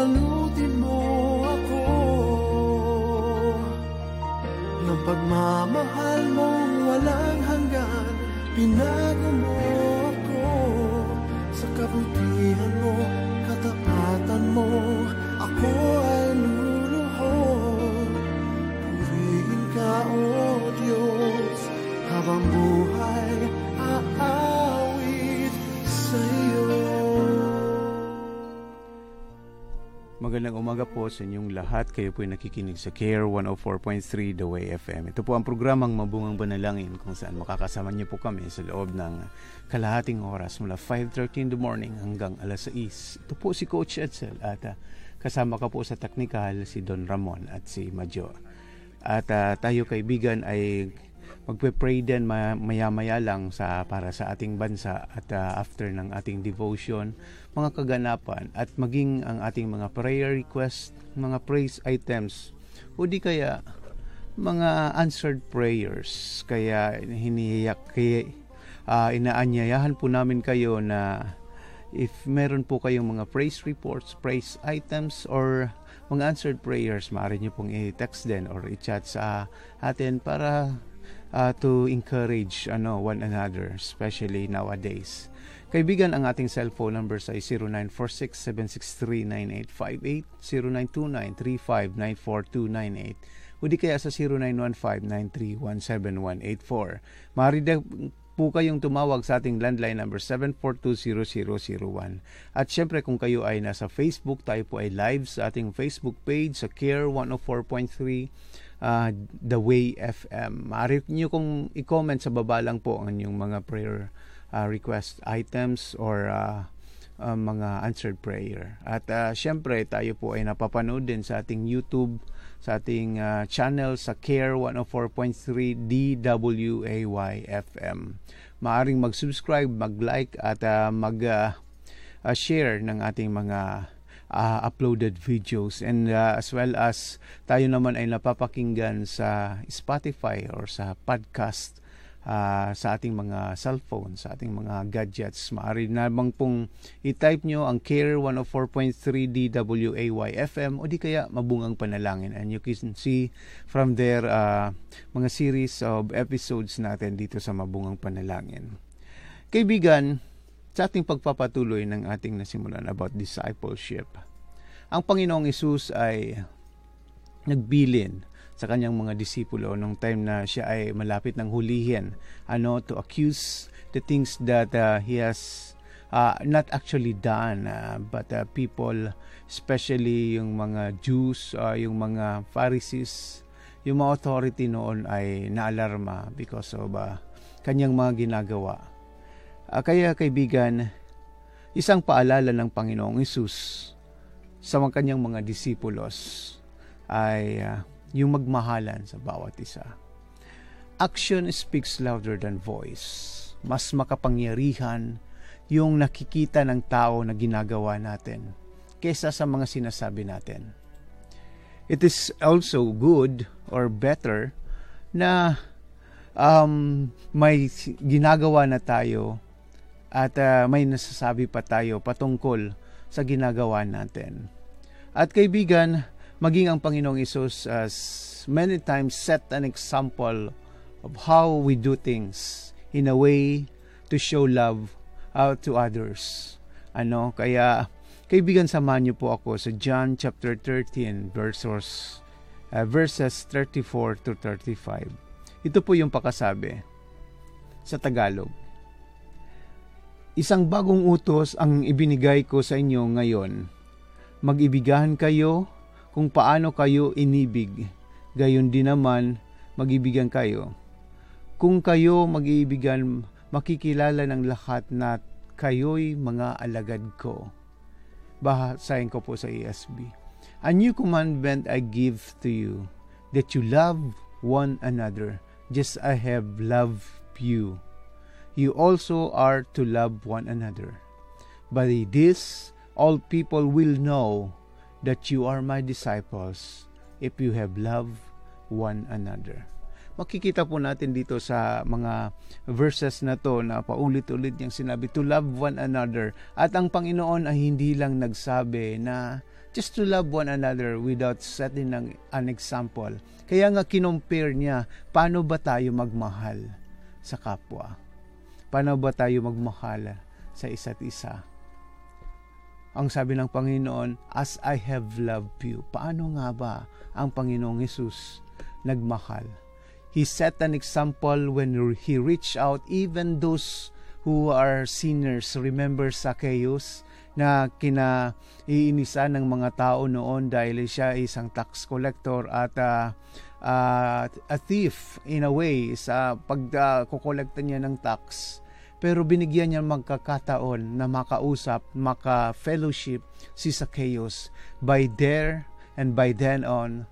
balutin mo ako ng pagmamahal mong walang hanggan pinago mo. Inyong lahat. Kayo po ay nakikinig sa CARE 104.3 The Way FM. Ito po ang programang Mabungang Banalangin kung saan makakasama niyo po kami sa loob ng kalahating oras mula 5.30 in the morning hanggang alas 6. Ito po si Coach Edsel at uh, kasama ka po sa teknikal si Don Ramon at si Majo. At uh, tayo kaibigan ay magpe-pray din maya-maya lang sa para sa ating bansa at uh, after ng ating devotion, mga kaganapan at maging ang ating mga prayer request, mga praise items o di kaya mga answered prayers. Kaya hiniyak kaya uh, inaanyayahan po namin kayo na if meron po kayong mga praise reports, praise items or mga answered prayers, maaari nyo pong i-text din or i-chat sa atin para uh, to encourage ano one another especially nowadays. Kaibigan, ang ating cellphone number ay 0946-763-9858, 0929-3594298, o di kaya sa 0915-9317184. Maaari po kayong tumawag sa ating landline number 7420001. At syempre kung kayo ay nasa Facebook, tayo po ay live sa ating Facebook page sa CARE 104.3 uh, The Way FM. Maaari niyo kong i-comment sa baba lang po ang inyong mga prayer uh, request items or uh, uh, mga answered prayer. At uh, syempre tayo po ay napapanood din sa ating YouTube, sa ating uh, channel sa CARE 104.3 DWAY FM. Maaring mag-subscribe, mag-like at uh, mag-share uh, uh, ng ating mga uh, uploaded videos and uh, as well as tayo naman ay napapakinggan sa Spotify or sa podcast uh, sa ating mga cellphone, sa ating mga gadgets. Maaari namang pong i-type nyo ang Care 104.3 DWAY FM o di kaya Mabungang Panalangin and you can see from there uh, mga series of episodes natin dito sa Mabungang Panalangin. Kaibigan, sa ating pagpapatuloy ng ating nasimulan about discipleship. Ang Panginoong Isus ay nagbilin sa kanyang mga disipulo nung time na siya ay malapit ng hulihin ano to accuse the things that uh, he has uh, not actually done uh, but uh, people especially yung mga Jews uh, yung mga Pharisees yung mga authority noon ay naalarma because of uh, kanyang mga ginagawa Uh, kaya kaibigan, isang paalala ng Panginoong Isus sa mga kanyang mga disipulos ay uh, yung magmahalan sa bawat isa. Action speaks louder than voice. Mas makapangyarihan yung nakikita ng tao na ginagawa natin kesa sa mga sinasabi natin. It is also good or better na um, may ginagawa na tayo at uh, may nasasabi pa tayo patungkol sa ginagawa natin. At kaibigan, maging ang Panginoong Isus as many times set an example of how we do things in a way to show love out to others. Ano, kaya kaibigan samahan niyo po ako sa John chapter 13 verses uh, verses 34 to 35. Ito po yung pakasabi sa Tagalog. Isang bagong utos ang ibinigay ko sa inyo ngayon. Mag-ibigahan kayo kung paano kayo inibig. Gayon din naman, mag-ibigan kayo. Kung kayo mag-iibigan, makikilala ng lahat na kayo'y mga alagad ko. Bahasahin ko po sa ESB. A new commandment I give to you, that you love one another, just I have loved you. You also are to love one another. By this, all people will know that you are my disciples if you have loved one another. Makikita po natin dito sa mga verses na to na paulit-ulit niyang sinabi to love one another. At ang Panginoon ay hindi lang nagsabi na just to love one another without setting an, an example. Kaya nga kinompare niya, paano ba tayo magmahal sa kapwa? Paano ba tayo magmahal sa isa't isa? Ang sabi ng Panginoon, as I have loved you. Paano nga ba ang Panginoong Yesus nagmahal? He set an example when he reached out even those who are sinners. Remember Zacchaeus na kinaiinisan ng mga tao noon dahil siya ay isang tax collector at uh, uh, a thief in a way sa pagkukolekta uh, niya ng tax pero binigyan niya magkakataon na makausap, maka-fellowship si Zacchaeus. By there and by then on,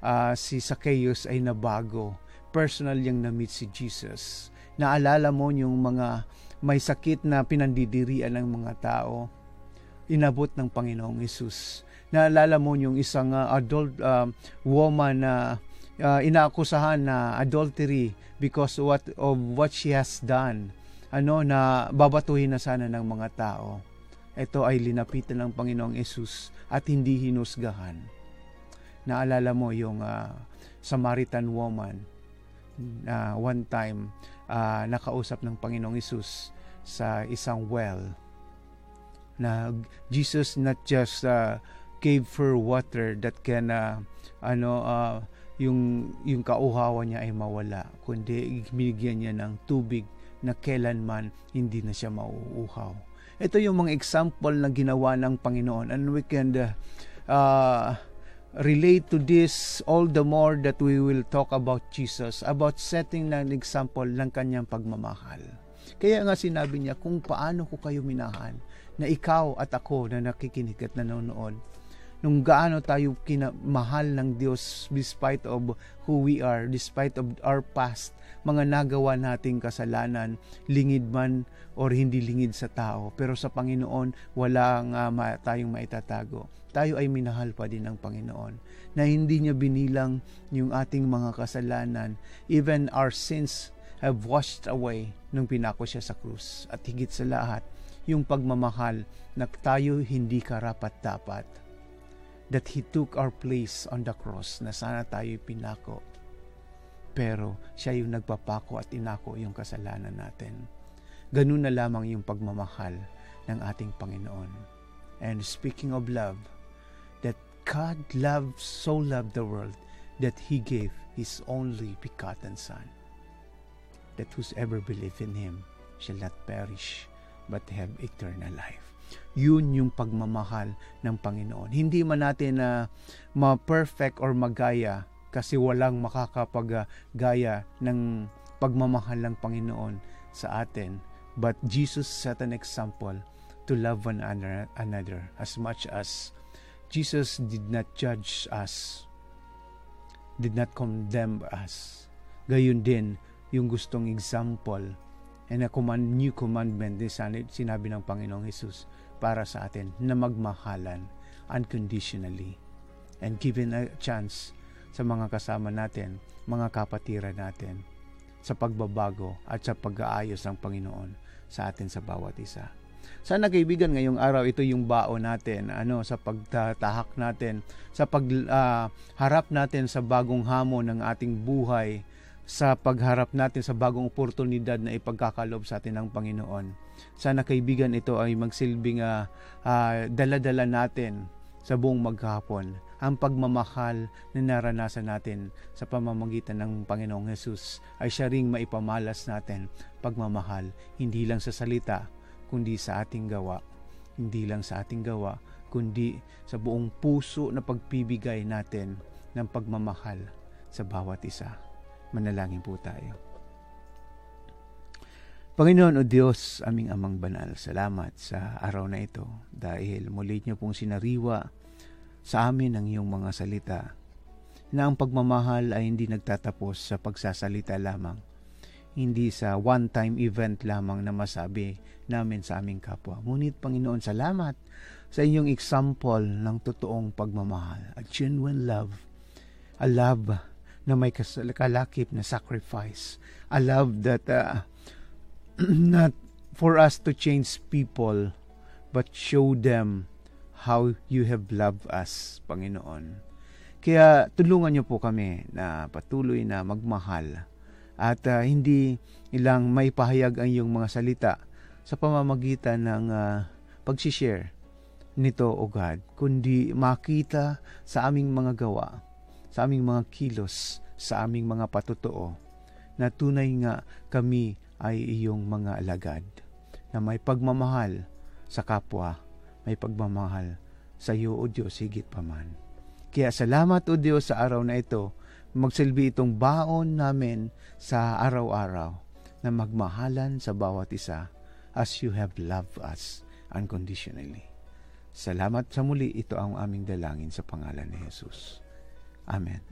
uh, si Zacchaeus ay nabago. Personal niyang na-meet si Jesus. Naalala mo yung mga may sakit na pinandidirian ng mga tao. Inabot ng Panginoong Yesus. Naalala mo yung isang uh, adult uh, woman na uh, inaakusahan na adultery because what of what she has done ano na babatuhin na sana ng mga tao. Ito ay linapitan ng Panginoong Yesus at hindi hinusgahan. Naalala mo yung uh, Samaritan woman na uh, one time uh, nakausap ng Panginoong Yesus sa isang well na Jesus not just uh, gave her water that can uh, ano uh, yung yung kauhawan niya ay mawala kundi binigyan niya ng tubig na kailanman hindi na siya mauuhaw. Ito yung mga example na ginawa ng Panginoon and we can uh, uh, relate to this all the more that we will talk about Jesus, about setting ng example ng kanyang pagmamahal. Kaya nga sinabi niya, kung paano ko kayo minahan, na ikaw at ako na nakikinig at nanonood, nung gaano tayo kinamahal ng Diyos despite of who we are, despite of our past, mga nagawa nating kasalanan, lingid man or hindi lingid sa tao. Pero sa Panginoon, wala nga tayong maitatago. Tayo ay minahal pa din ng Panginoon na hindi niya binilang yung ating mga kasalanan. Even our sins have washed away nung pinako siya sa krus. At higit sa lahat, yung pagmamahal na tayo hindi karapat-dapat. That He took our place on the cross na sana tayo pinako pero siya yung nagpapako at inako yung kasalanan natin. Ganun na lamang yung pagmamahal ng ating Panginoon. And speaking of love, that God loved, so loved the world that He gave His only begotten Son, that whosoever believe in Him shall not perish, but have eternal life. Yun yung pagmamahal ng Panginoon. Hindi man natin na uh, ma-perfect or magaya kasi walang makakapagaya ng pagmamahal ng Panginoon sa atin. But Jesus set an example to love one another as much as Jesus did not judge us, did not condemn us. Gayon din yung gustong example and a command, new commandment din sinabi ng Panginoong Jesus para sa atin na magmahalan unconditionally and given a chance sa mga kasama natin, mga kapatiran natin, sa pagbabago at sa pag-aayos ng Panginoon sa atin sa bawat isa. Sana kaibigan ngayong araw ito yung baon natin ano sa pagtatahak natin sa pagharap uh, natin sa bagong hamon ng ating buhay sa pagharap natin sa bagong oportunidad na ipagkakalob sa atin ng Panginoon. Sana kaibigan ito ay magsilbing uh, uh, dala-dala natin sa buong maghapon ang pagmamahal na naranasan natin sa pamamagitan ng Panginoong Yesus ay siya ring maipamalas natin. Pagmamahal hindi lang sa salita kundi sa ating gawa. Hindi lang sa ating gawa kundi sa buong puso na pagpibigay natin ng pagmamahal sa bawat isa manalangin po tayo Panginoon o Diyos, aming amang banal, salamat sa araw na ito dahil muli niyo pong sinariwa sa amin ang iyong mga salita na ang pagmamahal ay hindi nagtatapos sa pagsasalita lamang, hindi sa one-time event lamang na masabi namin sa aming kapwa. Ngunit Panginoon, salamat sa inyong example ng totoong pagmamahal, a genuine love, a love na may kalakip na sacrifice, a love that uh, not for us to change people, but show them how you have loved us, Panginoon. Kaya tulungan niyo po kami na patuloy na magmahal at uh, hindi ilang may pahayag ang iyong mga salita sa pamamagitan ng uh, pagsishare nito, O God, kundi makita sa aming mga gawa, sa aming mga kilos, sa aming mga patotoo, na tunay nga kami ay iyong mga alagad, na may pagmamahal sa kapwa, may pagmamahal sa iyo, O Diyos, higit pa man. Kaya salamat, O Diyos, sa araw na ito, magsilbi itong baon namin sa araw-araw na magmahalan sa bawat isa as you have loved us unconditionally. Salamat sa muli. Ito ang aming dalangin sa pangalan ni Jesus. Amén.